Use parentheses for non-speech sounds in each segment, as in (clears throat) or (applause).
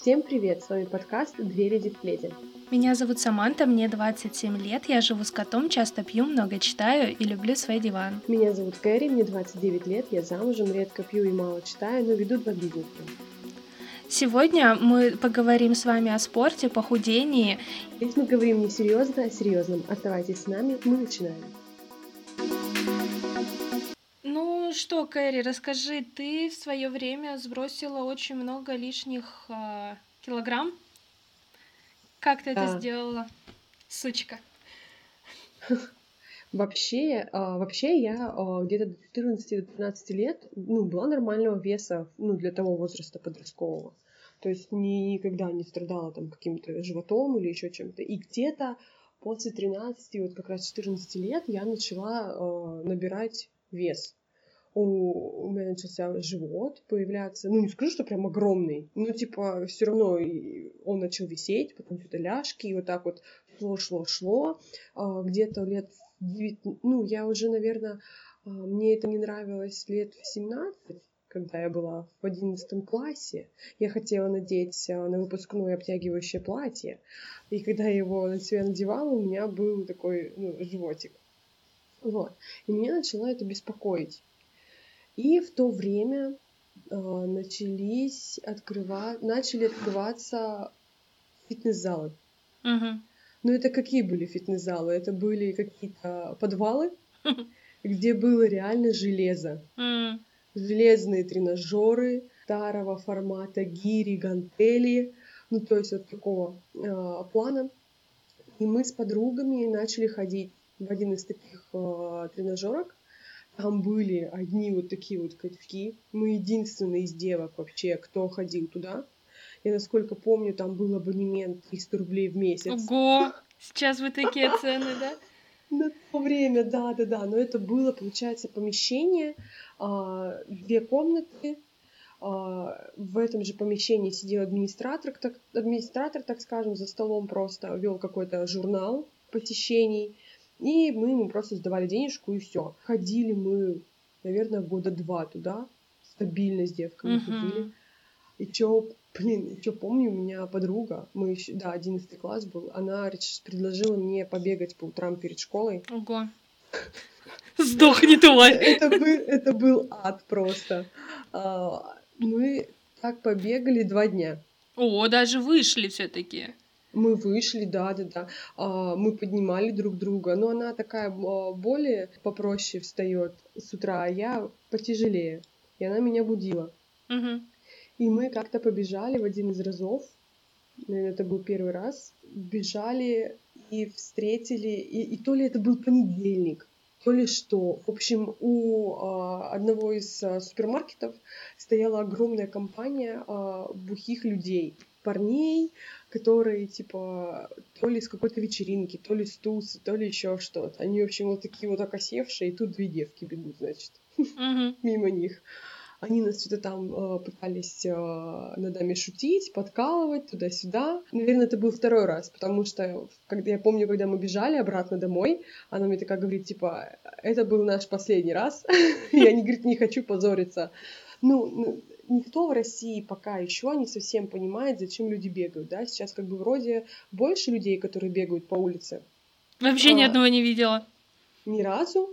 Всем привет! С вами подкаст «Две леди в пледе». Меня зовут Саманта, мне 27 лет, я живу с котом, часто пью, много читаю и люблю свой диван. Меня зовут Кэрри, мне 29 лет, я замужем, редко пью и мало читаю, но веду два бизнеса. Сегодня мы поговорим с вами о спорте, похудении. Здесь мы говорим не серьезно, а серьезном. Оставайтесь с нами, мы начинаем. Что, Кэрри, расскажи, ты в свое время сбросила очень много лишних э, килограмм? Как ты это Да. сделала, сучка? (laughs) Вообще, а, вообще я а, где-то до 14-15 лет, ну, была нормального веса, ну, для того возраста подросткового. То есть ни- никогда не страдала там каким-то животом или еще чем-то. И где-то после 13, вот как раз 14 лет я начала набирать вес. У, у начался живот появляться, ну не скажу, что прям огромный, но типа все равно он начал висеть, потом что-то ляжки, и вот так вот шло, шло, шло. А, где-то лет в девят- ну я уже, наверное, мне это не нравилось лет в 17, когда я была в 11 классе. Я хотела надеть а, на выпускное обтягивающее платье, и когда я его на себя надевала, у меня был такой ну, животик. Вот. И меня начало это беспокоить. И в то время э, начались открывать, начали открываться фитнес-залы. Но это какие были фитнес-залы? Это были какие-то подвалы, где было реально железо. Железные тренажеры старого формата, гири, гантели, ну то есть вот такого э, плана. И мы с подругами начали ходить в один из таких э, тренажерок. Там были одни вот такие вот качки. Мы единственные из девок вообще, кто ходил туда. Я насколько помню, там был абонемент 300 рублей в месяц. Ого! Сейчас вы такие (laughs) цены, да? На то время, да, да, да. Но это было, получается, помещение, а, две комнаты. а, В этом же помещении сидел администратор, так, администратор, так скажем, за столом просто вел какой-то журнал посещений. И мы ему просто сдавали денежку и все. Ходили мы, наверное, года два туда. Стабильно с девками ходили. Мгм. И чё, блин, еще помню, у меня подруга, мы еще, да, 11 класс был, она предложила мне побегать по утрам перед школой. Ого. Сдохни, тварь! Это был, это был ад просто. А, Мы так побегали два дня. О, даже вышли все-таки. Мы вышли, да, да, да. А, Мы поднимали друг друга. Но она такая а, более попроще встает с утра, а я потяжелее. И она меня будила. И мы как-то побежали в один из разов, наверное, это был первый раз, бежали и встретили, и, и то ли это был понедельник, то ли что. В общем, у а, одного из а, супермаркетов стояла огромная компания а, бухих людей, парней, которые, типа, то ли с какой-то вечеринки, то ли с тусы, то ли еще что-то. Они, в общем, вот такие вот окосевшие, и тут две девки бегут, значит (laughs) мимо них. Они нас что-то там э, пытались э, над нами шутить, подкалывать туда-сюда. Наверное, это был второй раз, потому что когда я помню, когда мы бежали обратно домой, она мне такая говорит, типа, это был наш последний раз. (laughs) Я не, говорит, не хочу позориться. Ну, ну, никто в России пока еще не совсем понимает, зачем люди бегают, да? Сейчас как бы вроде больше людей, которые бегают по улице. Вообще ни А. одного не видела. Ни разу.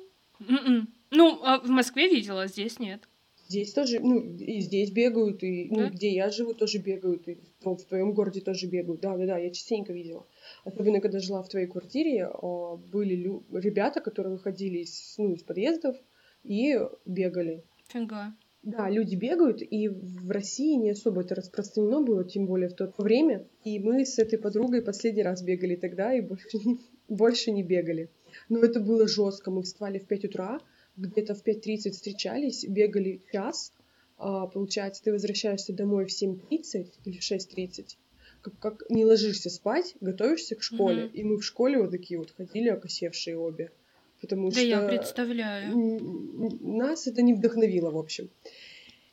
М-м. Ну, а в Москве видела, здесь нет. Здесь тоже, ну, и здесь бегают, и ну, Да? где я живу, тоже бегают, и в, в твоем городе тоже бегают. Да, да, да, я частенько видела. Особенно, когда жила в твоей квартире, а, были лю- ребята, которые выходили из, ну, из подъездов и бегали. Фига. Да, люди бегают, и в России не особо это распространено было, тем более в то время. И мы с этой подругой последний раз бегали тогда, и больше (laughs) не, больше не бегали. Но это было жестко. Мы вставали в 5 утра, где-то в 5.30 встречались, бегали час. А, получается, ты возвращаешься домой в 7.30 или в 6.30. Как, как не ложишься спать, готовишься к школе. Мгм. И мы в школе вот такие вот ходили, окосевшие обе. Потому Да что я представляю. нас это не вдохновило, в общем.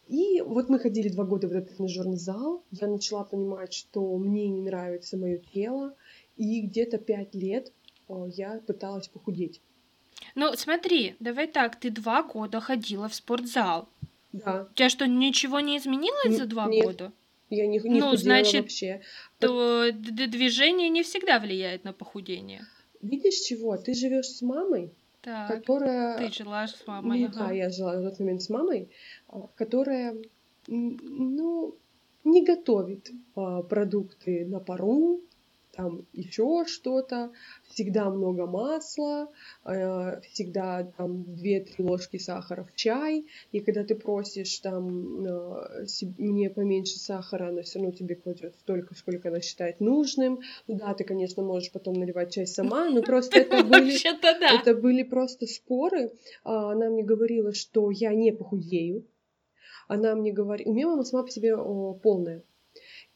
И вот мы ходили два года в этот тренажерный зал. Я начала понимать, что мне не нравится мое тело. И где-то пять лет э, я пыталась похудеть. Ну, смотри, давай так, ты два года ходила в спортзал. Да. У тебя что, ничего не изменилось Н- за два нет. года? Я не, не Ну, значит, вообще. то движение не всегда влияет на похудение. Видишь чего? Ты живешь с мамой, Так, которая... ты жила с мамой, Ну да, я жила на тот момент с мамой, а, которая, ну, не готовит а, продукты на пару, там еще что-то, всегда много масла, э, всегда там 2-3 ложки сахара в чай, и когда ты просишь там э, мне поменьше сахара, она все равно тебе кладет столько, сколько она считает нужным. Ну да, ты, конечно, можешь потом наливать чай сама, но просто (laughs) это были это были просто споры. А, Она мне говорила, что я не похудею. Она мне говорила... У меня мама сама по себе о, полная.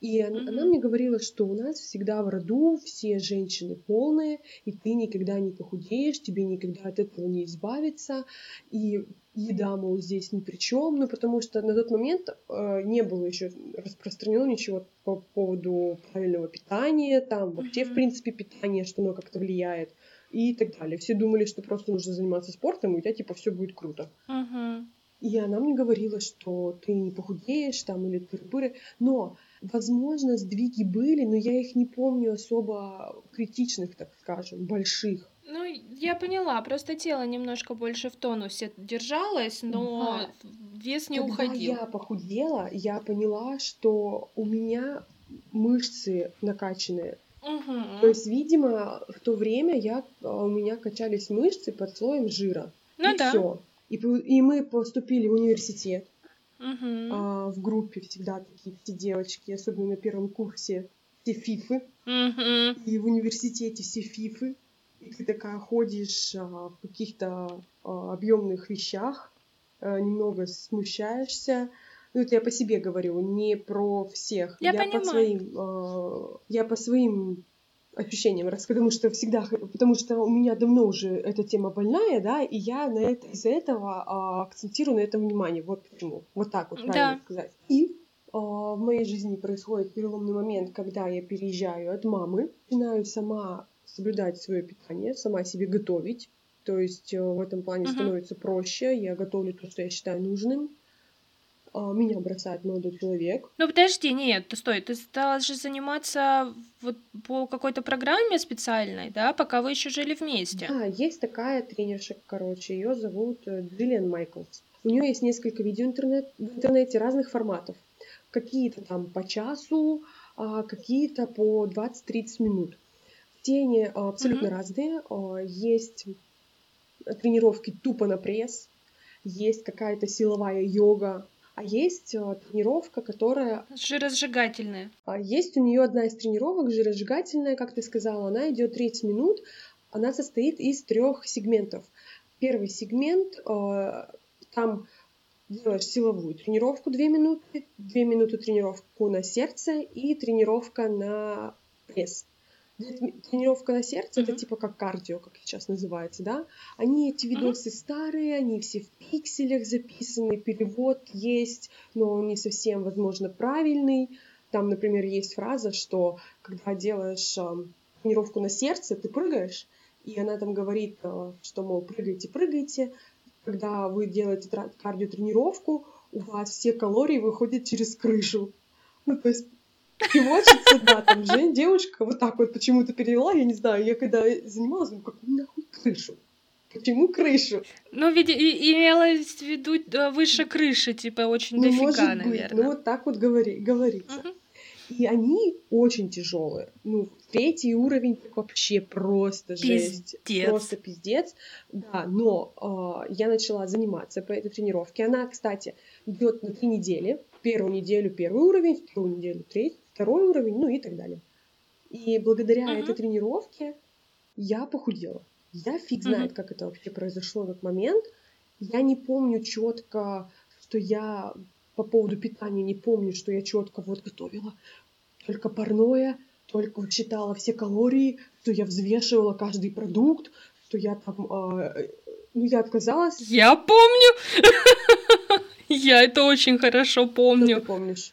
И Мгм. она мне говорила, что у нас всегда в роду все женщины полные, и ты никогда не похудеешь, тебе никогда от этого не избавиться. И еда, мол, здесь ни при чем. Ну, потому что на тот момент э, не было еще распространено ничего по поводу правильного питания, там вообще, в Мгм. принципе, питание, что оно как-то влияет и так далее. Все думали, что просто нужно заниматься спортом, и у тебя типа все будет круто. Мгм. И она мне говорила, что ты не похудеешь там или тыры Но, возможно, сдвиги были, но я их не помню особо критичных, так скажем, больших. Ну, я поняла, просто тело немножко больше в тонусе держалось, но Да. вес не Когда уходил. я похудела, я поняла, что у меня мышцы накачанные. Мгм. То есть, видимо, в то время я, а, у меня качались мышцы под слоем жира. Ну и да. все. И, и мы поступили в университет. Мгм. В группе всегда такие все девочки, особенно на первом курсе, все фифы. Мгм. И в университете все фифы. И ты такая ходишь а, в каких-то а, объемных вещах, а, немного смущаешься. Ну, это я по себе говорю, не про всех. Я по понимаю. своим, а, я по своим ощущениям раз, потому что всегда, потому что у меня давно уже эта тема больная, да, и я на это из-за этого а, акцентирую на этом внимание. Вот почему. Вот так вот правильно Да. сказать. И а, в моей жизни происходит переломный момент, когда я переезжаю от мамы, начинаю сама соблюдать свое питание, сама себе готовить. То есть э, в этом плане Мгм. становится проще. Я готовлю то, что я считаю нужным. А, Меня бросает молодой человек. Ну подожди, нет, ты стой, ты стала же заниматься вот по какой-то программе специальной, да, пока вы еще жили вместе. Да, есть такая тренерша, короче, ее зовут э, Джиллиан Майклс. У нее есть несколько видео интернет, в интернете разных форматов. Какие-то там по часу, а какие-то по 20-30 минут. Все они а, абсолютно Мгм. разные. Есть тренировки тупо на пресс, есть какая-то силовая йога, а есть а, тренировка, которая Жиросжигательные. а Есть у нее одна из тренировок, жиросжигательная, как ты сказала, она идет 30 минут, она состоит из трех сегментов. Первый сегмент, э, там делаешь силовую тренировку 2 минуты, 2 минуты тренировку на сердце и тренировка на пресс. Тренировка на сердце это Мгм. типа как кардио, как сейчас называется, да? Они эти видосы старые, они все в пикселях записаны, перевод есть, но он не совсем, возможно, правильный. Там, например, есть фраза, что когда делаешь ам, тренировку на сердце, ты прыгаешь, и она там говорит, а, что, мол, прыгайте, прыгайте. Когда вы делаете тра- кардиотренировку, у вас все калории выходят через крышу. Ну, то есть переводчица, да, там же девушка вот так вот почему-то перевела, я не знаю, я когда занималась, думаю, какую нахуй крышу? Почему крышу? Ну, види, и- имелось в виду э, выше крыши, типа очень Ну, дофига, может быть, наверное. ну вот так вот говори, говорится. Мгм. И они очень тяжелые. Ну, третий уровень вообще просто жесть. Пиздец. Просто пиздец. Да, но а, я начала заниматься по этой тренировке. Она, кстати, идет на три недели. Первую неделю первый уровень, вторую неделю третий, второй уровень, ну и так далее. И благодаря Мгм. этой тренировке я похудела. Я фиг знает, как это вообще произошло в этот момент. Я не помню четко, что я по поводу питания не помню, что я четко вот готовила только парное, только считала все калории, что я взвешивала каждый продукт, что я там, э, ну я отказалась. Я помню. (laughs) Я это очень хорошо Что ты помню. помнишь?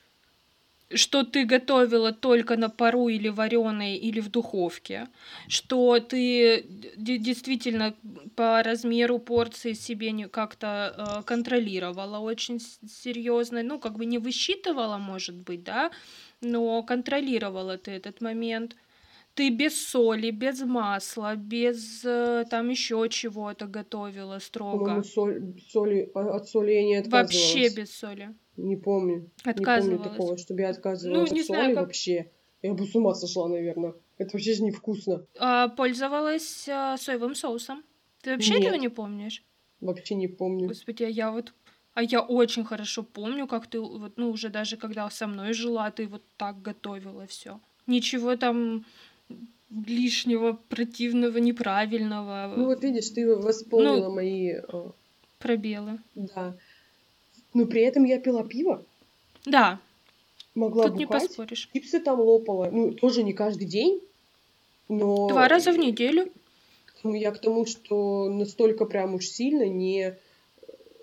Что ты готовила только на пару или вареной, или в духовке, что ты действительно по размеру порции себе не как-то э, контролировала очень серьезно, ну, как бы не высчитывала, может быть, да, но контролировала ты этот момент. Ты без соли, без масла, без э, там еще чего-то готовила строго. соль, соли, а, от соли я не отказывалась. Вообще без соли. Не помню. Не помню такого, чтобы я отказывалась ну, не от знаю, соли как... вообще. Я бы с ума сошла, наверное. Это вообще же невкусно. А, пользовалась а, соевым соусом. Ты вообще Нет. этого не помнишь? Вообще не помню. Господи, а я вот... А я очень хорошо помню, как ты, вот, ну, уже даже когда со мной жила, ты вот так готовила все. Ничего там лишнего, противного, неправильного. Ну вот видишь, ты восполнила ну, мои... Э, пробелы. Да. Но при этом я пила пиво. Да. Могла Тут бухать. не поспоришь. Чипсы там лопала. Ну, тоже не каждый день, но... Два раза в неделю. Ну, я к тому, что настолько прям уж сильно не,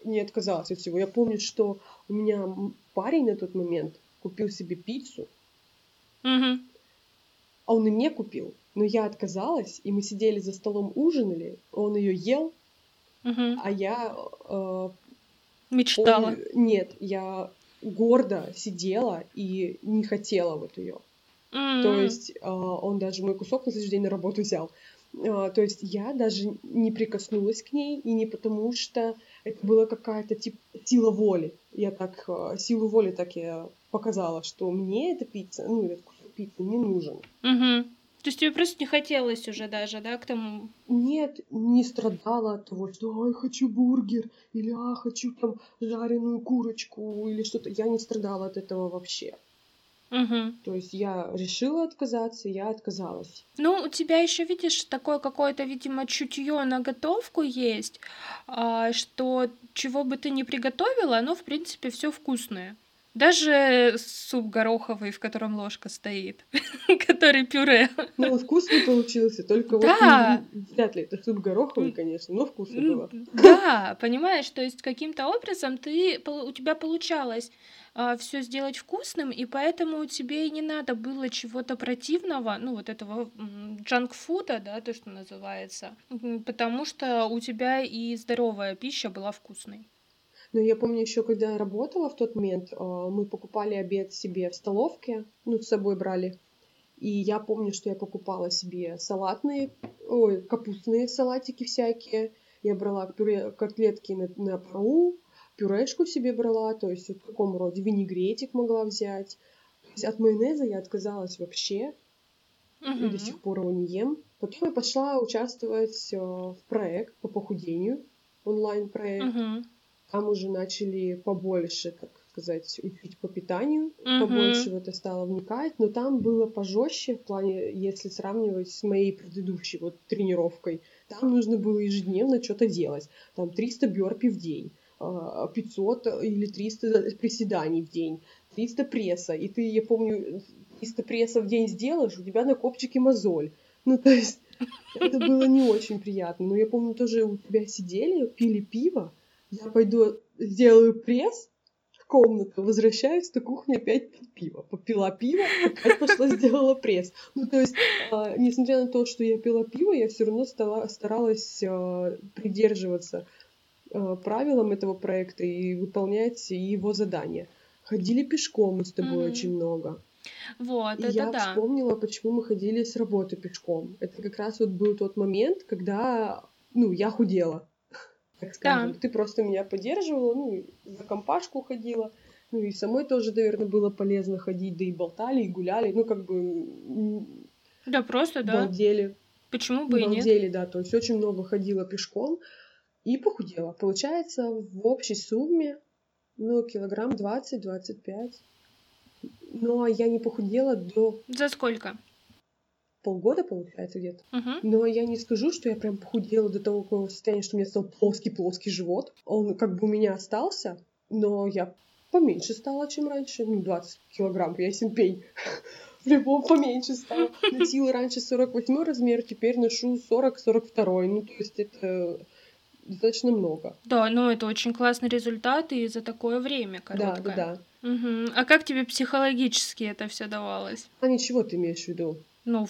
не отказалась от всего. Я помню, что у меня парень на тот момент купил себе пиццу. Угу. А он и мне купил. Но я отказалась, и мы сидели за столом, ужинали, он ее ел, угу. а я э, Мечтала. Он... Нет, я гордо сидела и не хотела вот ее. Mm. То есть э, он даже мой кусок на следующий день на работу взял. Э, то есть я даже не прикоснулась к ней, и не потому что это была какая-то типа сила воли. Я так э, силу воли так я показала, что мне эта пицца, ну, этот кусок пиццы не нужен. Mm-hmm. То есть тебе просто не хотелось уже даже, да, к тому? Нет, не страдала от того, что «ай, хочу бургер» или «а, хочу там жареную курочку» или что-то. Я не страдала от этого вообще. Угу. То есть я решила отказаться, я отказалась. Ну, у тебя еще, видишь, такое какое-то, видимо, чутье на готовку есть, а, что чего бы ты ни приготовила, оно, в принципе, все вкусное. Даже суп гороховый, в котором ложка стоит, (laughs) который пюре. Ну, вкусный получился, только да. вот вряд ли это суп гороховый, конечно, но вкусно было. (laughs) Да, понимаешь, то есть каким-то образом ты, у тебя получалось а, все сделать вкусным, и поэтому тебе и не надо было чего-то противного, ну вот этого джанк-фуда, да, то, что называется, потому что у тебя и здоровая пища была вкусной. Но я помню еще, когда я работала в тот момент, а, мы покупали обед себе в столовке, ну, с собой брали. И я помню, что я покупала себе салатные, ой, капустные салатики всякие. Я брала пюре, котлетки на, на пару, пюрешку себе брала, то есть в таком роде винегретик могла взять. То есть от майонеза я отказалась вообще. Uh-huh. И до сих пор его не ем. Потом я пошла участвовать э, в проект по похудению, онлайн-проект. Uh-huh. Там уже начали побольше, так сказать, учить по питанию, uh-huh. побольше в это стало вникать, но там было пожестче в плане, если сравнивать с моей предыдущей вот тренировкой. Там нужно было ежедневно что-то делать. Там 300 бёрпи в день, 500 а, или 300 приседаний в день, 300 пресса. И ты, я помню, 300 пресса в день сделаешь, у тебя на копчике мозоль. Ну, то есть, это было не очень приятно. Но я помню, тоже у тебя сидели, пили пиво, я пойду сделаю пресс в комнату, возвращаюсь на кухню, опять пиво. Попила пиво, опять пошла сделала пресс. Ну, то есть, э, несмотря на то, что я пила пиво, я все равно стала, старалась э, придерживаться э, правилам этого проекта и выполнять его задания. Ходили пешком мы с тобой mm-hmm. очень много. Вот, и это я да. вспомнила, почему мы ходили с работы пешком. Это как раз вот был тот момент, когда, ну, я худела так скажем. Да. Ты просто меня поддерживала, ну, за компашку ходила. Ну, и самой тоже, наверное, было полезно ходить, да и болтали, и гуляли, ну, как бы... Да, просто, да. Балдели. Почему бы и нет? Балдели, да, то есть очень много ходила пешком и похудела. Получается, в общей сумме, ну, килограмм 20-25. Но я не похудела до... За сколько? Полгода, получается, где-то. Uh-huh. Но я не скажу, что я прям похудела до того состояния, что у меня стал плоский-плоский живот. Он как бы у меня остался, но я поменьше стала, чем раньше. Ну, 20 килограмм, я пей. (laughs) В любом поменьше стала. Носила раньше 48 размер, теперь ношу 40-42. Ну, то есть это достаточно много. Да, но это очень классный результат и за такое время короткое. Да, да, да. Мгм. А как тебе психологически это все давалось? А ничего ты имеешь в виду? Ну,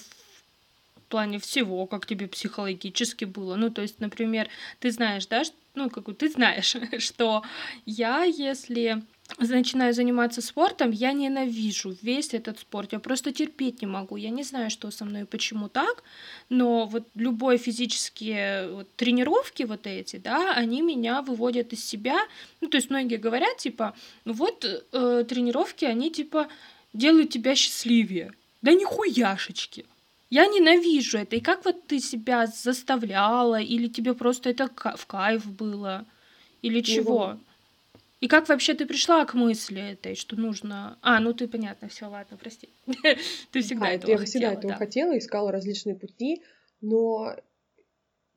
в плане всего, как тебе психологически было. Ну, то есть, например, ты знаешь, да, ну, как ты знаешь, (laughs) что я, если начинаю заниматься спортом, я ненавижу весь этот спорт. Я просто терпеть не могу. Я не знаю, что со мной и почему так, но вот любые физические вот, тренировки вот эти, да, они меня выводят из себя. Ну, то есть многие говорят, типа, ну вот э, тренировки, они, типа, делают тебя счастливее. Да нихуяшечки. Я ненавижу это. И как вот ты себя заставляла? Или тебе просто это в кайф было? Или чего? И как вообще ты пришла к мысли этой, что нужно... А, ну ты понятно, все, ладно, прости. (laughs) Ты всегда Да, этого я хотела, всегда этого да. хотела, искала различные пути, но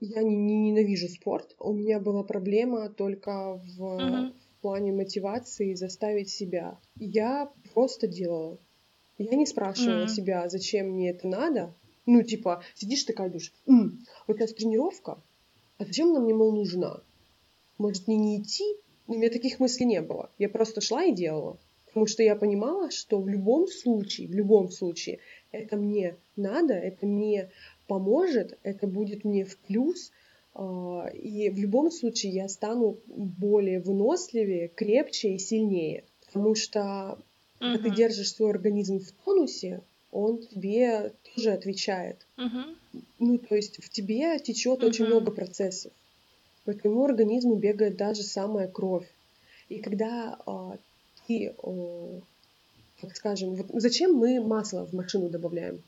я не, не ненавижу спорт. У меня была проблема только в плане мотивации заставить себя. Я просто делала. Я не спрашивала М. себя, зачем мне это надо. Ну, типа, сидишь такая, думаешь, «М, вот сейчас тренировка, а зачем она мне, мол, нужна? Может, мне не идти? Ну, у меня таких мыслей не было. Я просто шла и делала. Потому что я понимала, что в любом случае, в любом случае, это мне надо, это мне поможет, это будет мне в плюс, а, и в любом случае я стану более выносливее, крепче и сильнее. Потому что когда ты Мгм. держишь свой организм в тонусе, он тебе тоже отвечает. Мгм. Ну, то есть в тебе течет очень Мгм. много процессов. По твоему организму бегает даже самая кровь. И когда а, ты, о, так скажем, вот зачем мы масло в машину добавляем?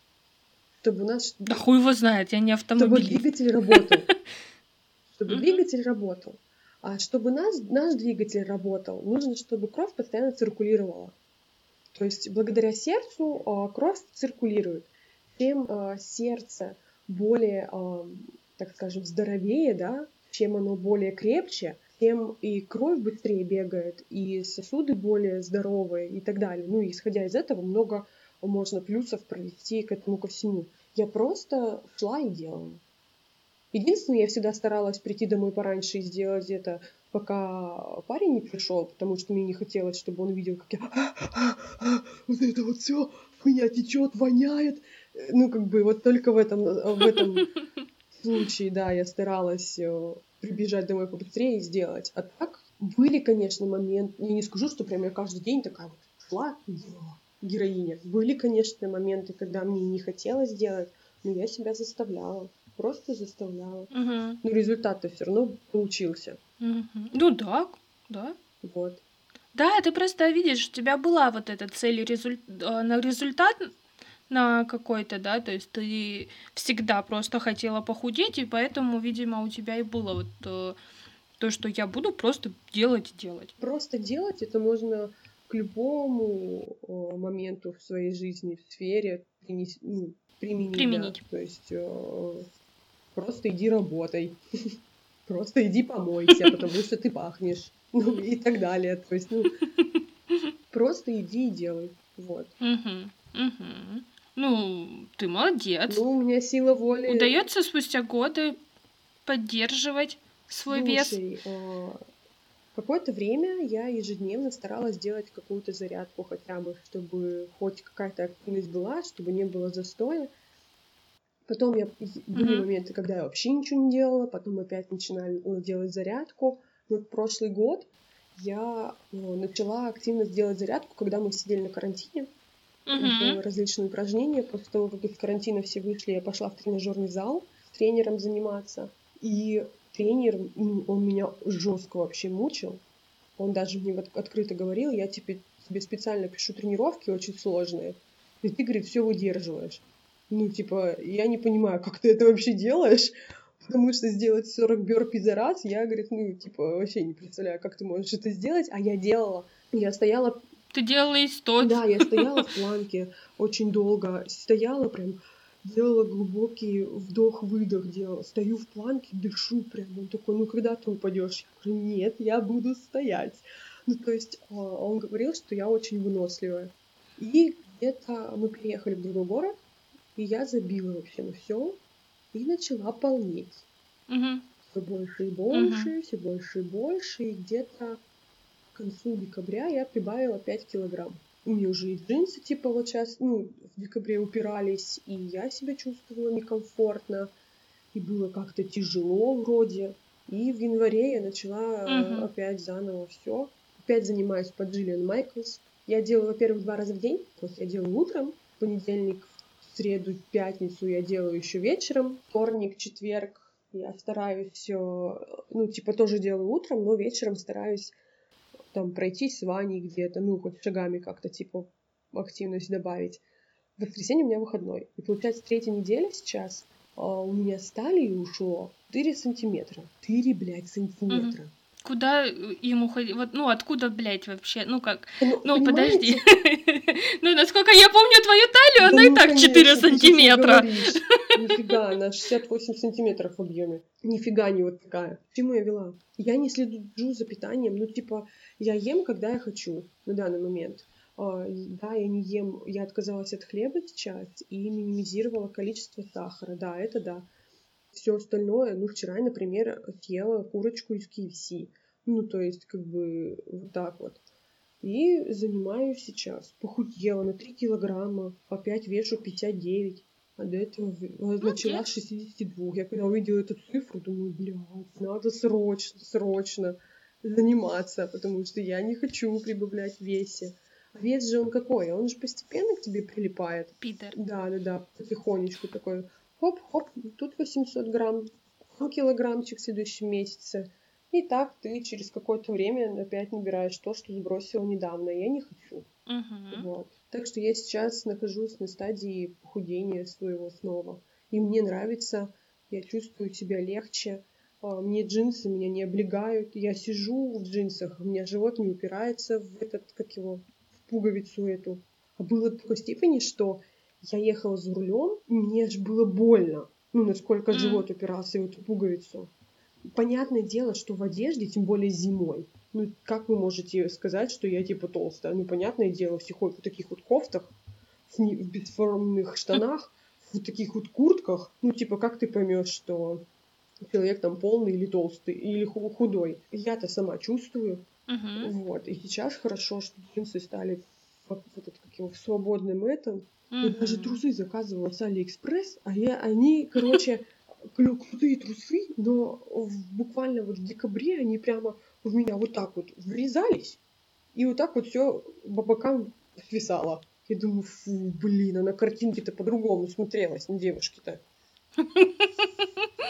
Чтобы у нас, Да хуй его знает, я не чтобы автомобилист. двигатель работал. (laughs) Чтобы двигатель работал. А чтобы наш, наш двигатель работал, нужно, чтобы кровь постоянно циркулировала. То есть благодаря сердцу а, кровь циркулирует. Чем а, сердце более, а, так скажем, здоровее, да, чем оно более крепче, тем и кровь быстрее бегает, и сосуды более здоровые и так далее. Ну, и исходя из этого, много можно плюсов провести к этому ко всему. Я просто шла и делала. Единственное, я всегда старалась прийти домой пораньше и сделать это, пока парень не пришел, потому что мне не хотелось, чтобы он видел, как я вот это вот все, хуйня течет, воняет. Ну, как бы вот только в этом, в этом случае, да, я старалась прибежать домой побыстрее и сделать. А так были, конечно, моменты, я не скажу, что прям я каждый день такая вот шла героиня. Были, конечно, моменты, когда мне не хотелось делать, но я себя заставляла, просто заставляла. Мгм. Но результат-то все равно получился. Мгм. Ну да, да. Вот. Да, ты просто видишь, у тебя была вот эта цель и резуль- э, на результат на какой-то, да, то есть ты всегда просто хотела похудеть, и поэтому, видимо, у тебя и было вот э, то, что я буду просто делать и делать. Просто делать это можно к любому э, моменту в своей жизни, в сфере принес- ну, применить. да. Применить. То есть э, просто иди работай. (laughs) Просто иди помойся, потому что ты пахнешь. (laughs) Ну и так далее. То есть, ну, просто иди и делай. Вот. Мгм, мгм. Ну, ты молодец. Ну, у меня сила воли... Удается спустя годы поддерживать свой вес. Слушай, а, какое-то время я ежедневно старалась делать какую-то зарядку хотя бы, чтобы хоть какая-то активность была, чтобы не было застоя. Потом я, были Мгм. моменты, когда я вообще ничего не делала, потом опять начинала делать зарядку. Вот прошлый год я ну, начала активно делать зарядку, когда мы сидели на карантине, делала различные упражнения. После того, как из карантина все вышли, я пошла в тренажерный зал с тренером заниматься. И тренер, он меня жестко вообще мучил. Он даже мне вот открыто говорил, я тебе, тебе специально пишу тренировки очень сложные, и ты, говорит, все выдерживаешь. Ну, типа, я не понимаю, как ты это вообще делаешь, потому что сделать 40 бёрпи за раз, я, говорит, ну, типа, вообще не представляю, как ты можешь это сделать, а я делала. Я стояла Ты делала и сто. да, я (laughs) стояла в планке очень долго, стояла прям, делала глубокий вдох-выдох, делала, стою в планке, дышу прям, он такой, ну когда ты упадешь? Я говорю, нет, я буду стоять. Ну, то есть а, он говорил, что я очень выносливая. И где-то мы переехали в другой город, и я забила вообще на все и начала полнеть Мгм. все больше и больше, все больше и больше, и где-то к концу декабря я прибавила 5 килограмм. У меня уже и джинсы, типа, вот сейчас, ну, в декабре упирались, и я себя чувствовала некомфортно, и было как-то тяжело вроде. И в январе я начала Мгм. опять заново все. Опять занимаюсь под Джиллиан Майклс. Я делаю, во-первых, два раза в день. То есть я делаю утром, в понедельник, среду, пятницу я делаю еще вечером. Вторник, четверг я стараюсь, э, ну, типа, тоже делаю утром, но вечером стараюсь там пройтись с Ваней где-то, ну, хоть шагами как-то, типа, активность добавить. В воскресенье у меня выходной. И получается, третья неделя сейчас а, у меня с талии ушло 4 сантиметра. 4, блядь, сантиметра. Куда э, ему ходить? Вот, ну, откуда, блядь, вообще? Ну, как? Ну, Ну, подожди. (laughs) Ну, насколько я помню твою талию, она и ну, так конечно, 4 ты что сантиметра. Нифига, она 68 сантиметров в объеме. Нифига не вот такая. К чему я вела? Я не слежу за питанием, ну, типа, я ем, когда я хочу на данный момент. А, Да, я не ем, я отказалась от хлеба сейчас и минимизировала количество сахара. Да, это да. Все остальное, ну, вчера, например, съела курочку из KFC. Ну, то есть, как бы, вот так вот. И занимаюсь сейчас. Похудела на 3 килограмма, опять вешу 59. А до этого в- начала с 62. Я когда увидела эту цифру, думаю, блядь, надо срочно, срочно заниматься, потому что я не хочу прибавлять в весе. А вес же он какой? Он же постепенно к тебе прилипает. Пидор. Да, да, да, потихонечку такой хоп-хоп, тут 800 грамм, ну, килограммчик в следующем месяце. И так ты через какое-то время опять набираешь то, что сбросила недавно. Я не хочу. Мгм. Вот. Так что я сейчас нахожусь на стадии похудения своего снова. И мне нравится, я чувствую себя легче. А, Мне джинсы меня не облегают. Я сижу в джинсах, у меня живот не упирается в этот, как его, в пуговицу эту. А было такой степени, что я ехала за рулем, и мне аж было больно. Ну, насколько живот упирался в эту пуговицу. Понятное дело, что в одежде, тем более зимой, ну, как вы можете сказать, что я типа толстая? Ну, понятное дело, все ходят в таких вот кофтах, в, не- в бесформенных (laughs) штанах, в таких вот куртках. Ну, типа, как ты поймешь, что человек там полный или толстый, или ху- худой? Я-то сама чувствую. Мгм. Вот. И сейчас хорошо, что джинсы стали в, в этот, как его, в свободном этом. Я даже трусы заказывала с Алиэкспресс, а я, они, короче, (laughs) кру- крутые трусы, но в- буквально вот в декабре они прямо в меня вот так вот врезались, и вот так вот все по бокам свисало. Я думаю, фу, блин, а на картинке-то по-другому смотрелась на девушке-то. (laughs)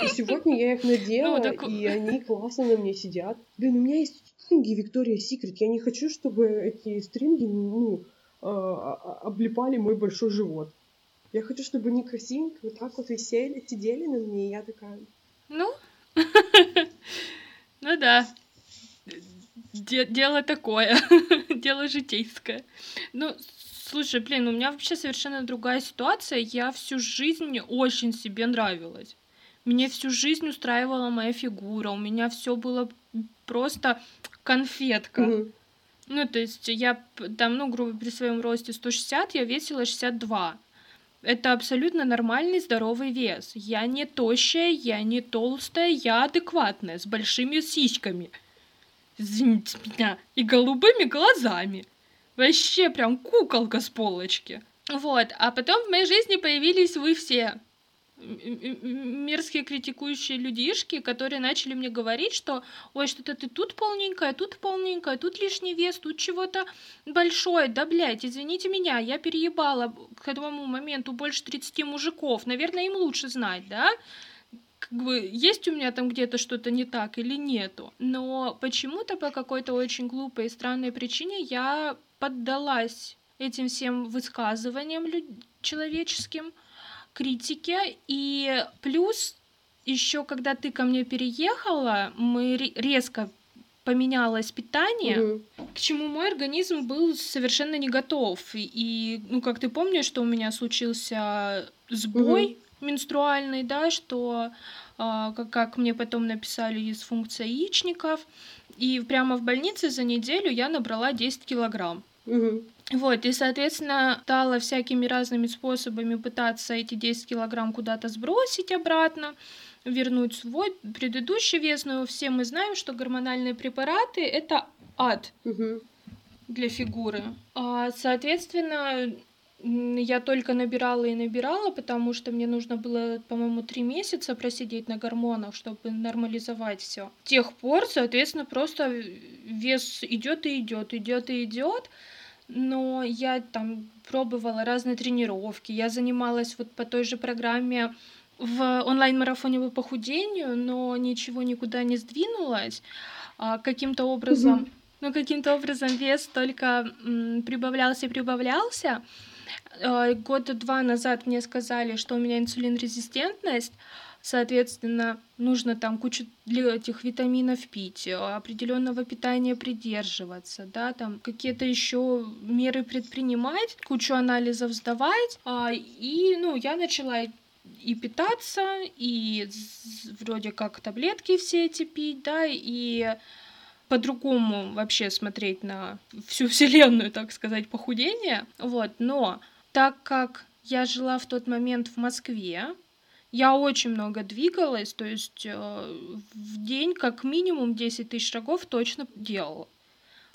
И сегодня я их надела, Ну, так- и они классно на мне сидят. Блин, у меня есть стринги Виктория Секрет. Я не хочу, чтобы эти стринги, ну, а, а, облипали мой большой живот. Я хочу, чтобы они красивенько вот так вот висели, сидели на мне, и я такая... Ну, (laughs) ну да. Де- дело такое, (laughs) дело житейское. Ну, слушай, блин, у меня вообще совершенно другая ситуация. Я всю жизнь очень себе нравилась. Мне всю жизнь устраивала моя фигура, у меня все было просто конфетка. Мгм. Ну, то есть я там, ну, грубо при своем росте 160, я весила 62. Это абсолютно нормальный здоровый вес. Я не тощая, я не толстая, я адекватная, с большими сиськами. Извините меня. И голубыми глазами. Вообще прям куколка с полочки. Вот. А потом в моей жизни появились вы все. Мерзкие критикующие людишки, которые начали мне говорить, что ой, что-то ты тут полненькая, тут полненькая, тут лишний вес, тут чего-то большое. Да, блядь, извините меня, я переебала к этому моменту больше 30 мужиков. Наверное, им лучше знать, да? Как бы есть у меня там где-то что-то не так или нету. Но почему-то по какой-то очень глупой и странной причине я поддалась этим всем высказываниям человеческим, критике. И плюс еще когда ты ко мне переехала, мы ре- резко поменялось питание, Мгм. к чему мой организм был совершенно не готов. И, ну, как ты помнишь, что у меня случился сбой менструальный, да, что, а, как, как мне потом написали, дисфункция яичников. И прямо в больнице за неделю я набрала 10 килограмм. Мгм. Вот, и, соответственно, стала всякими разными способами пытаться эти 10 килограмм куда-то сбросить обратно, вернуть свой предыдущий вес, но все мы знаем, что гормональные препараты — это ад для фигуры. А, соответственно, я только набирала и набирала, потому что мне нужно было, по-моему, три месяца просидеть на гормонах, чтобы нормализовать все. С тех пор, соответственно, просто вес идет и идет, идет и идет. Но я там пробовала разные тренировки, я занималась вот по той же программе в онлайн-марафоне по похудению, но ничего никуда не сдвинулось. А, каким-то образом, Мгм. ну, каким-то образом вес только м, прибавлялся и прибавлялся. Э, Года два назад мне сказали, что у меня инсулинрезистентность, соответственно, нужно там кучу этих витаминов пить, э, определенного питания придерживаться, да, там какие-то еще меры предпринимать, кучу анализов сдавать, а, и, ну, я начала и питаться, и вроде как таблетки все эти пить, да, и по-другому вообще смотреть на всю вселенную, так сказать, похудение. Вот, но так как я жила в тот момент в Москве, я очень много двигалась, то есть э, в день как минимум 10 тысяч шагов точно делала.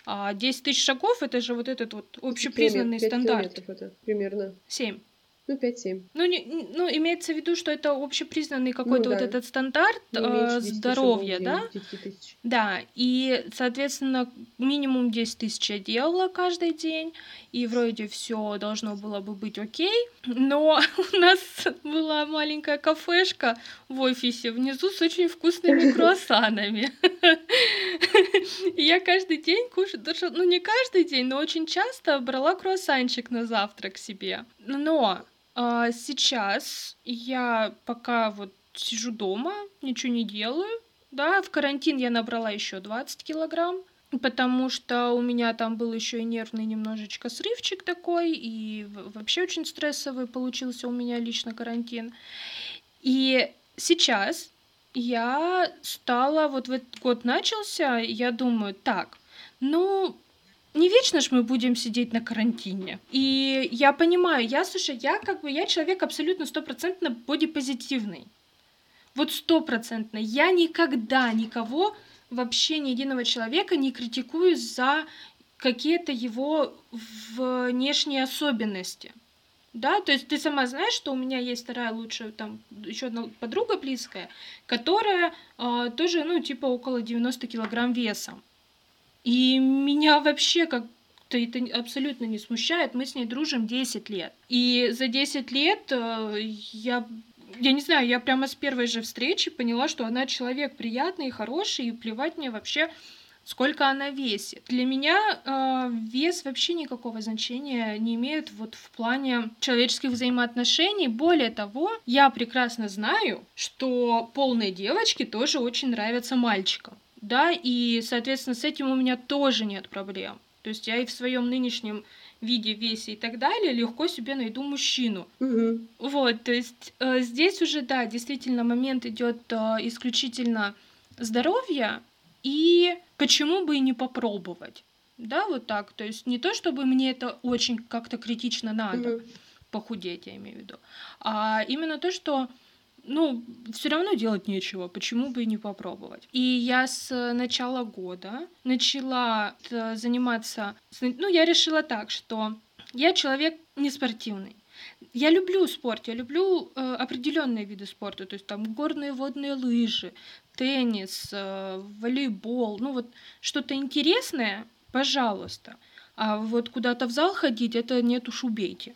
А 10 тысяч шагов это же вот этот вот общепризнанный Пять стандарт. это примерно. 7. Ну, 5-7. Ну, не, ну, имеется в виду, что это общепризнанный какой-то Ну вот да. этот стандарт Не э, меньше 10 здоровья, да? день, 10 тысяч. Да, и, соответственно, минимум 10 тысяч я делала каждый день, и вроде все должно было бы быть окей, но (laughs) у нас была маленькая кафешка в офисе внизу с очень вкусными (laughs) круассанами. Я каждый день кушаю, даже, ну не каждый день, но очень часто брала круассанчик на завтрак себе. Но а, сейчас я пока вот сижу дома, ничего не делаю, да, в карантин я набрала еще 20 килограмм, потому что у меня там был еще и нервный немножечко срывчик такой, и вообще очень стрессовый получился у меня лично карантин. И сейчас я стала, вот в этот год начался, я думаю, так, ну, не вечно ж мы будем сидеть на карантине. И я понимаю, я, слушай, я как бы, я человек абсолютно стопроцентно бодипозитивный. Вот стопроцентно. Я никогда никого, вообще ни единого человека не критикую за какие-то его внешние особенности. Да, то есть ты сама знаешь, что у меня есть вторая лучшая, там, еще одна подруга близкая, которая а, тоже, ну, типа около 90 килограмм весом. И меня вообще как-то это абсолютно не смущает. Мы с ней дружим 10 лет. И за 10 лет э, я я не знаю, я прямо с первой же встречи поняла, что она человек приятный и хороший, и плевать мне вообще, сколько она весит. Для меня э, вес вообще никакого значения не имеет вот в плане человеческих взаимоотношений. Более того, я прекрасно знаю, что полные девочки тоже очень нравятся мальчикам. Да, и, соответственно, с этим у меня тоже нет проблем. То есть я и в своем нынешнем виде, весе и так далее легко себе найду мужчину. Мгм. Вот, то есть э, здесь уже, да, действительно момент идет э, исключительно здоровья, и почему бы и не попробовать. Да, вот так. То есть не то, чтобы мне это очень как-то критично надо Мгм. похудеть, я имею в виду, а именно то, что ну, все равно делать нечего, почему бы и не попробовать. И я с начала года начала э, заниматься, ну, я решила так, что я человек не спортивный. Я люблю спорт, я люблю э, определенные виды спорта, то есть там горные водные лыжи, теннис, э, волейбол, ну вот что-то интересное, пожалуйста. А вот куда-то в зал ходить, это нет уж убейте.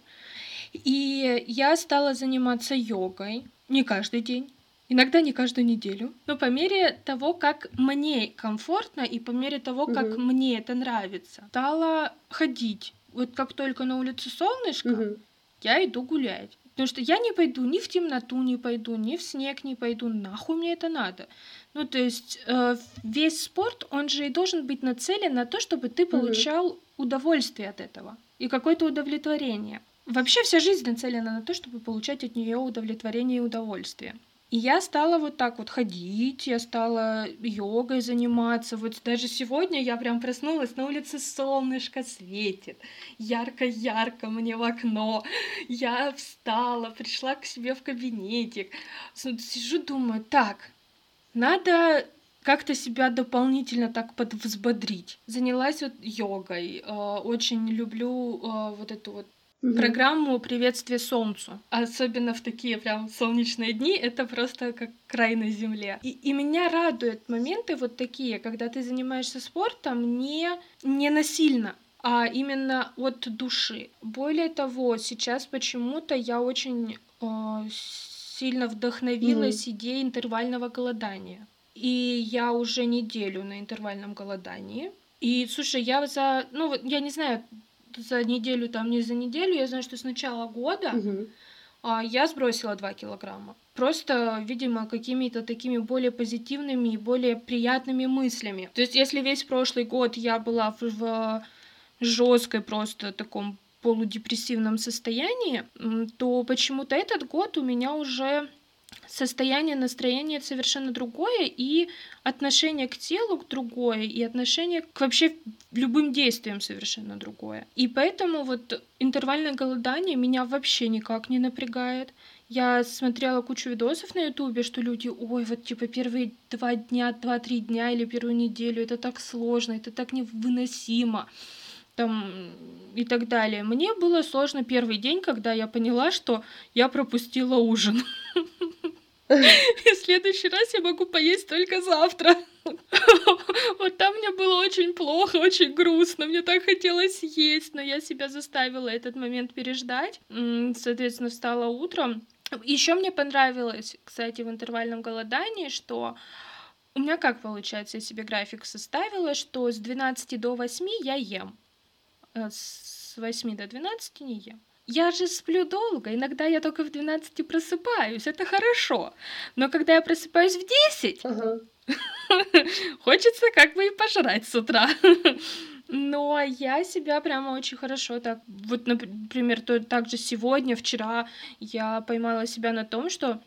И я стала заниматься йогой не каждый день, иногда не каждую неделю, но по мере того, как мне комфортно и по мере того, как Мгм. мне это нравится, стала ходить. Вот как только на улице солнышко, Мгм. я иду гулять. Потому что я не пойду ни в темноту не пойду, ни в снег не пойду, нахуй мне это надо. Ну, то есть э, весь спорт, он же и должен быть нацелен на то, чтобы ты получал удовольствие от этого и какое-то удовлетворение. Вообще вся жизнь нацелена на то, чтобы получать от нее удовлетворение и удовольствие. И я стала вот так вот ходить, я стала йогой заниматься. Вот даже сегодня я прям проснулась, на улице солнышко светит, ярко-ярко мне в окно. Я встала, пришла к себе в кабинетик, сижу, думаю, так, надо как-то себя дополнительно так подвзбодрить. Занялась вот йогой. Э, очень люблю э, вот эту вот угу. программу «Приветствие солнцу». Особенно в такие прям солнечные дни, это просто как край на земле. И, и меня радуют моменты вот такие, когда ты занимаешься спортом не, не насильно, а именно от души. Более того, сейчас почему-то я очень э, сильно вдохновилась mm идеей интервального голодания. И я уже неделю на интервальном голодании. И слушай, я за, ну вот я не знаю, за неделю, там не за неделю, я знаю, что с начала года угу. а, я сбросила 2 килограмма. Просто, видимо, какими-то такими более позитивными и более приятными мыслями. То есть, если весь прошлый год я была в, в жесткой просто таком полудепрессивном состоянии, то почему-то этот год у меня уже состояние, настроение совершенно другое, и отношение к телу другое, и отношение к вообще любым действиям совершенно другое. И поэтому вот интервальное голодание меня вообще никак не напрягает. Я смотрела кучу видосов на ютубе, что люди, ой, вот типа первые два дня, два-три дня или первую неделю, это так сложно, это так невыносимо там и так далее. Мне было сложно первый день, когда я поняла, что я пропустила ужин. И в следующий раз я могу поесть только завтра. Вот там мне было очень плохо, очень грустно. Мне так хотелось есть, но я себя заставила этот момент переждать. Соответственно, встала утром. Еще мне понравилось, кстати, в интервальном голодании, что у меня как получается, я себе график составила, что с 12 до 8 я ем. Э, с 8 до 12 не ем. Я же сплю долго, иногда я только в 12 просыпаюсь, это хорошо. Но когда я просыпаюсь в 10, ага. (laughs) хочется как бы и пожрать с утра. (laughs) Но я себя прямо очень хорошо так... Вот, например, то, также сегодня, вчера я поймала себя на том, что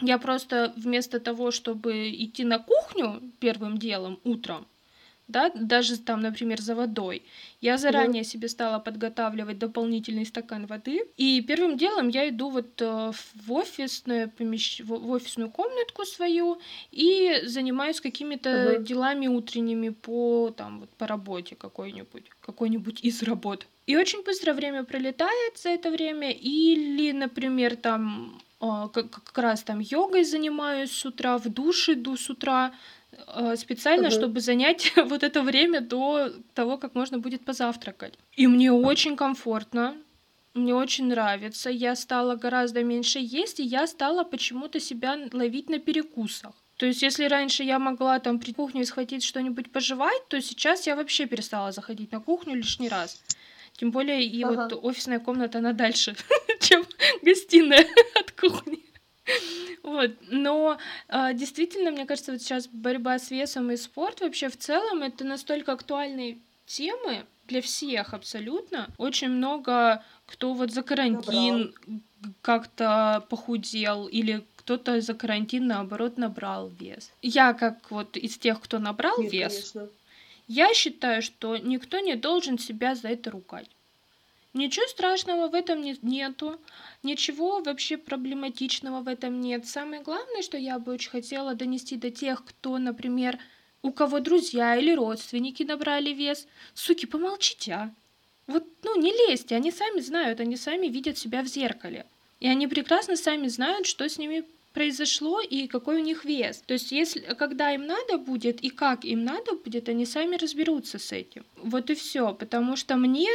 я просто вместо того, чтобы идти на кухню первым делом утром, да, даже там, например, за водой. Я заранее mm себе стала подготавливать дополнительный стакан воды, и первым делом я иду вот э, в офисное помещ... в офисную комнатку свою и занимаюсь какими-то mm делами утренними по там вот по работе какой-нибудь, какой-нибудь из работ. И очень быстро время пролетает за это время, или, например, там э, как, раз там йогой занимаюсь с утра, в душ иду с утра, специально, угу. чтобы занять (laughs) вот это время до того, как можно будет позавтракать. И мне очень комфортно, мне очень нравится. Я стала гораздо меньше есть, и я стала почему-то себя ловить на перекусах. То есть, если раньше я могла там при кухне схватить что-нибудь пожевать, то сейчас я вообще перестала заходить на кухню лишний раз. Тем более, и ага. вот офисная комната, она дальше, (laughs) чем гостиная (laughs) от кухни. (laughs) Вот, но э, действительно, мне кажется, вот сейчас борьба с весом и спорт вообще в целом это настолько актуальные темы для всех абсолютно. Очень много кто вот за карантин как-то похудел или кто-то за карантин наоборот набрал вес. Я как вот из тех, кто набрал Нет, вес, конечно. я считаю, что никто не должен себя за это ругать. Ничего страшного в этом не, нету, ничего вообще проблематичного в этом нет. Самое главное, что я бы очень хотела донести до тех, кто, например, у кого друзья или родственники набрали вес, суки, помолчите, а. Вот, ну, не лезьте, они сами знают, они сами видят себя в зеркале. И они прекрасно сами знают, что с ними произошло и какой у них вес. То есть, если, когда им надо будет и как им надо будет, они сами разберутся с этим. Вот и все. Потому что мне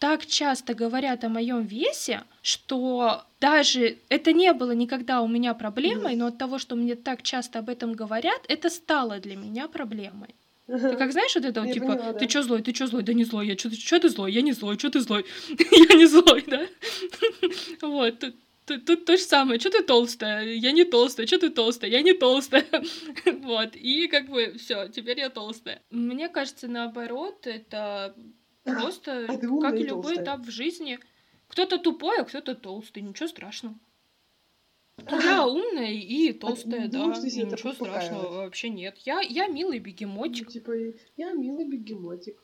так часто говорят о моем весе, что даже это не было никогда у меня проблемой, но от того, что мне так часто об этом говорят, это стало для меня проблемой. Ты как знаешь вот это вот, типа, поняла, да. ты чё злой, ты чё злой, да не злой, я чё, чё ты злой, я не злой, чё ты злой, (laughs) я не злой, да? (laughs) Вот, Тут, тут то же самое, что ты толстая, я не толстая, что ты толстая, я не толстая. (laughs) вот, и как бы все, теперь я толстая. Мне кажется, наоборот, это (clears throat) просто как и любой этап в жизни. Кто-то тупой, а кто-то толстый, ничего страшного. (clears throat) Я умная и толстая, а да. Ничего страшного вообще нет. Я, я милый бегемотик. Ну, типа, я милый бегемотик.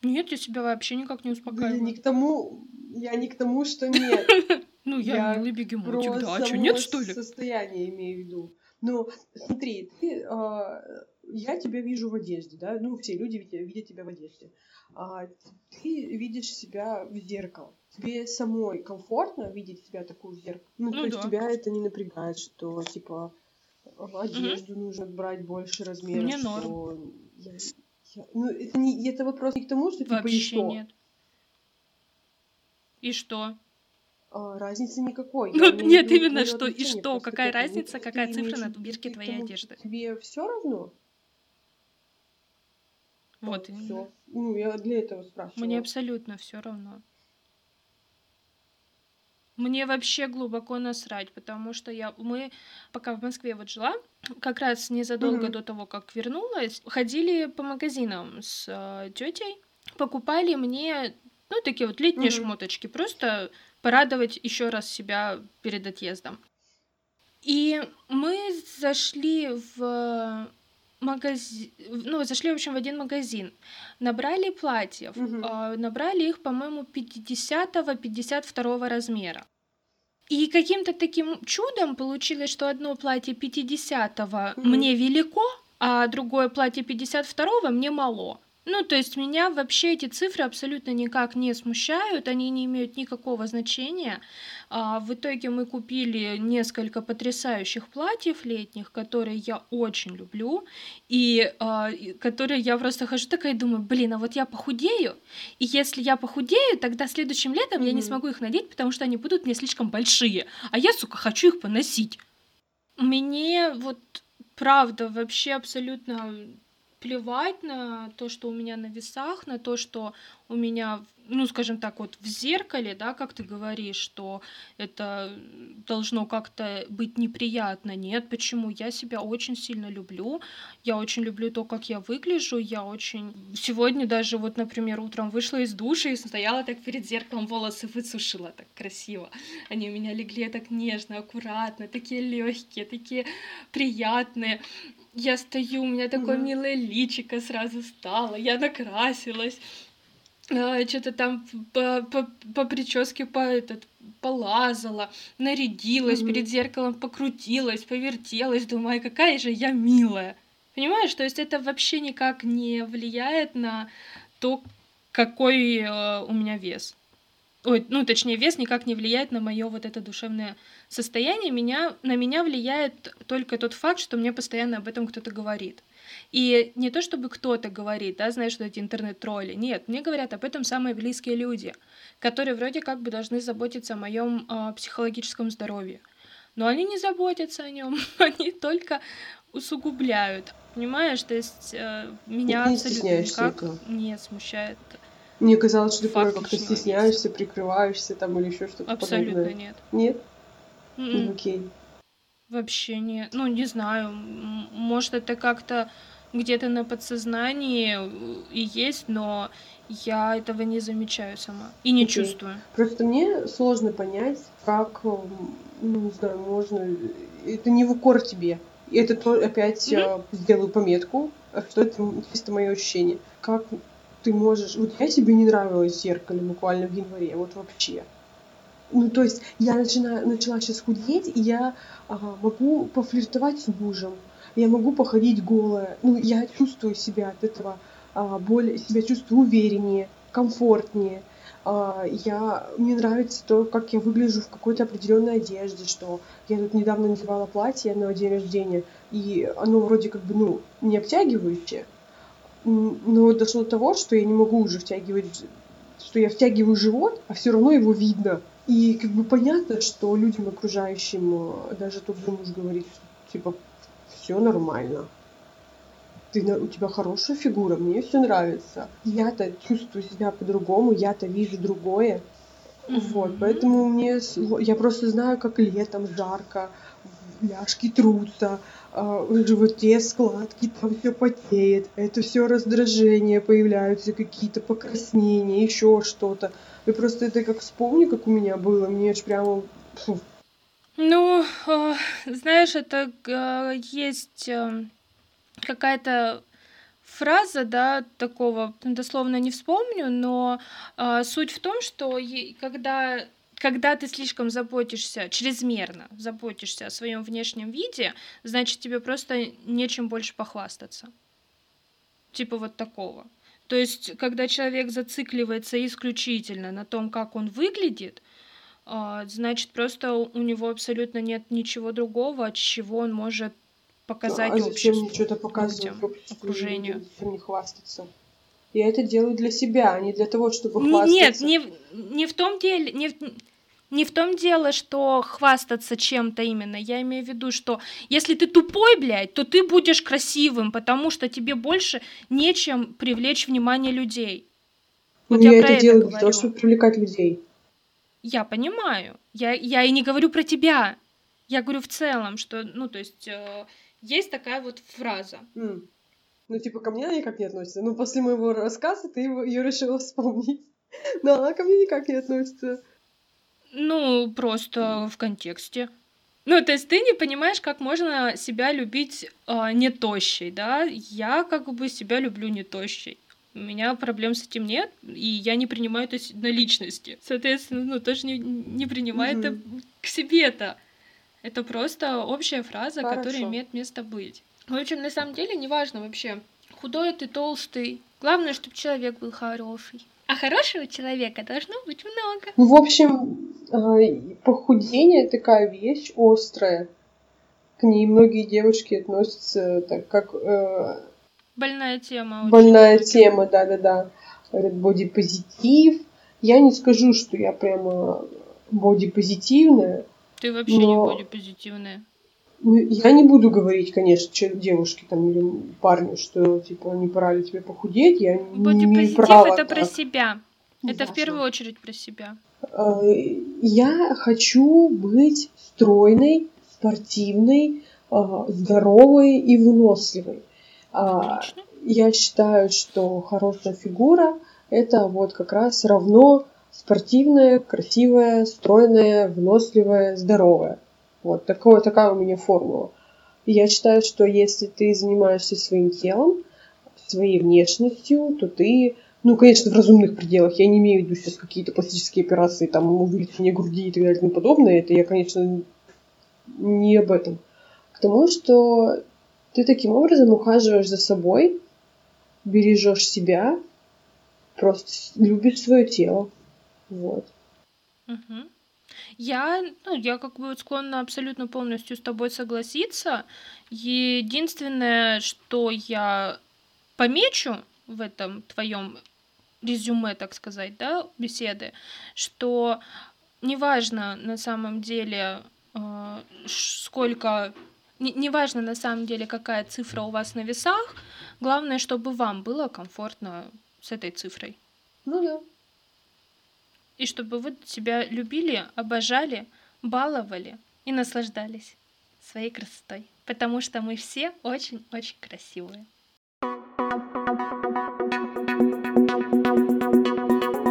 Нет, я себя вообще никак не успокаиваю. Я не к тому, я не к тому, что нет. (laughs) Ну, я, я милый бегемотик, да, а что, нет, что ли? состояние имею в виду. Ну, смотри, ты, э, я тебя вижу в одежде, да, ну, все люди видят, видят тебя в одежде. А ты видишь себя в зеркало. Тебе самой комфортно видеть себя такую в зеркало? Ну, Ну то есть да. тебя это не напрягает, что, типа, одежду нужно брать больше размеров, Мне что... норм. Я- я- Ну, это, не, это вопрос не к тому, что, типа, и Вообще что? нет. И что? А, разницы никакой. Ну, нет, виду именно что и что, какая разница, какая цифра на бирке твоей одежды. Тебе все равно? Вот все. Ну, я для этого спрашивала. Мне абсолютно все равно. Мне вообще глубоко насрать, потому что я, мы, пока в Москве вот жила, как раз незадолго Мгм. до того, как вернулась, ходили по магазинам с э, тетей, покупали мне, ну, такие вот летние Мгм. шмоточки, просто порадовать еще раз себя перед отъездом. И мы зашли в магазин, ну, зашли, в общем, в один магазин, набрали платьев, а, набрали их, по-моему, 50-52 размера. И каким-то таким чудом получилось, что одно платье 50 Мгм. мне велико, а другое платье 52 мне мало. Ну, то есть меня вообще эти цифры абсолютно никак не смущают, они не имеют никакого значения. А, в итоге мы купили несколько потрясающих платьев летних, которые я очень люблю, и, а, которые я просто хожу такая и думаю, блин, а вот я похудею, и если я похудею, тогда следующим летом я не смогу их надеть, потому что они будут мне слишком большие, а я, сука, хочу их поносить. Мне вот правда вообще абсолютно плевать на то, что у меня на весах, на то, что у меня, ну, скажем так, вот в зеркале, да, как ты говоришь, что это должно как-то быть неприятно. Нет, почему? Я себя очень сильно люблю. Я очень люблю то, как я выгляжу. Я очень... Сегодня даже вот, например, утром вышла из душа и стояла так перед зеркалом, волосы высушила так красиво. Они у меня легли так нежно, аккуратно, такие легкие, такие приятные. Я стою, у меня такое Мгм. милое личико сразу стало, я накрасилась, что-то там по, по, по прическе по этот полазала, нарядилась, Мгм. перед зеркалом покрутилась, повертелась, думаю, «Ай, какая же я милая. Понимаешь, то есть это вообще никак не влияет на то, какой э, у меня вес. Ой, ну, точнее, вес никак не влияет на мое вот это душевное состояние. Меня, на меня влияет только тот факт, что мне постоянно об этом кто-то говорит. И не то, чтобы кто-то говорит, да, знаешь, что эти интернет-тролли. Нет, мне говорят об этом самые близкие люди, которые вроде как бы должны заботиться о моем э, психологическом здоровье. Но они не заботятся о нем, (laughs) они только усугубляют. Понимаешь, то есть э, меня не абсолютно никак этого? не смущает. Мне казалось, что ты как-то стесняешься, прикрываешься там или еще что-то Абсолютно подобное. нет. Нет? М-м. Ну, окей. Вообще нет. Ну, не знаю. Может, это как-то где-то на подсознании э, и есть, но я этого не замечаю сама. И не Окей. чувствую. Просто мне сложно понять, как, м, ну, не знаю, можно... Это не в укор тебе. И это то, опять я сделаю пометку, а что это чисто мое ощущение. Как ты можешь... Вот я себе не нравилась в зеркале буквально в январе, вот вообще. Ну, то есть я начинаю, начала сейчас худеть, и я ага, могу пофлиртовать с мужем, я могу походить голая. Ну, я чувствую себя от этого а, более, себя чувствую увереннее, комфортнее. А, я, мне нравится то, как я выгляжу в какой-то определенной одежде, что я тут недавно надевала платье на день рождения, и оно вроде как бы, ну, не обтягивающее, но дошло до того, что я не могу уже втягивать, что я втягиваю живот, а все равно его видно. И как бы понятно, что людям окружающим, э, даже тот же муж говорит, что, типа, все нормально. Ты, у тебя хорошая фигура, мне все нравится. Я-то чувствую себя по-другому, я-то вижу другое. Вот, поэтому мне, я просто знаю, как летом жарко, ляжки трутся, а, в животе складки, там все потеет, это все раздражение, появляются какие-то покраснения, еще что-то. И просто это как вспомню, как у меня было, мне аж прямо фу, Ну, э, знаешь, это э, есть э, какая-то фраза, да, такого дословно не вспомню, но суть в том, что когда когда ты слишком заботишься, чрезмерно заботишься о своем внешнем виде, значит тебе просто нечем больше похвастаться. Типа вот такого. То есть, когда человек зацикливается исключительно на том, как он выглядит, а, значит, просто у него абсолютно нет ничего другого, от чего он может показать а зачем обществу, мне что-то показывать людям, окружению? Зачем хвастаться? Я это делаю для себя, а не для того, чтобы хвастаться. Нет, не, не в том деле, не, в- не в том дело, что хвастаться чем-то именно. Я имею в виду, что если ты тупой, блядь, то ты будешь красивым, потому что тебе больше нечем привлечь внимание людей. Вот Ну, я я про это это делаю для говорю. того, чтобы привлекать людей. Я понимаю. Я, я и не говорю про тебя. Я говорю в целом, что, ну, то есть, э, есть такая вот фраза. М. Ну, типа, ко мне она никак не относится. Ну, после моего рассказа ты его, ее решила вспомнить. (laughs) Но она ко мне никак не относится. Ну, просто в контексте. Ну, то есть ты не понимаешь, как можно себя любить а, не тощей, да? Я как бы себя люблю не тощей. У меня проблем с этим нет, и я не принимаю это на личности. Соответственно, ну, тоже не, не принимай это Мгм. к себе-то. Это просто общая фраза, которая Хорошо. имеет место быть. В общем, на самом деле, неважно вообще, худой ты, толстый. Главное, чтобы человек был хороший. А хорошего человека должно быть много. Ну, в общем, а, похудение такая вещь острая. К ней многие девушки относятся так, как э, Больная тема. очень больная многим. тема, да-да-да. Говорят, бодипозитив. Я не скажу, что я прямо бодипозитивная. Ты вообще не Но- бодипозитивная. Ну, Я не буду говорить, конечно, девушке там или парню, что типа не пора ли тебе похудеть. Я не имею Бодипозитив права это про так. себя. Это в первую очередь про себя. А, Я хочу быть стройной, спортивной, а, здоровой и выносливой. А, Отлично. Я считаю, что хорошая фигура это вот как раз равно спортивная, красивая, стройная, выносливая, здоровая. Вот такое, такая у меня формула. Я считаю, что если ты занимаешься своим телом, своей внешностью, то ты, ну, конечно, в разумных пределах. Я не имею в виду сейчас какие-то пластические операции, там, увеличение груди и так далее и тому подобное. Это я, конечно, не об этом. К тому, что ты таким образом ухаживаешь за собой, бережешь себя, просто любишь свое тело. Вот. Мгм. Я, ну, я как бы склонна абсолютно полностью с тобой согласиться. Единственное, что я помечу в этом твоем резюме, так сказать, да, беседы, что неважно на самом деле, э, сколько, не- неважно на самом деле, какая цифра у вас на весах, главное, чтобы вам было комфортно с этой цифрой. Ну да. И чтобы вы себя любили, обожали, баловали и наслаждались своей красотой. Потому что мы все очень-очень красивые.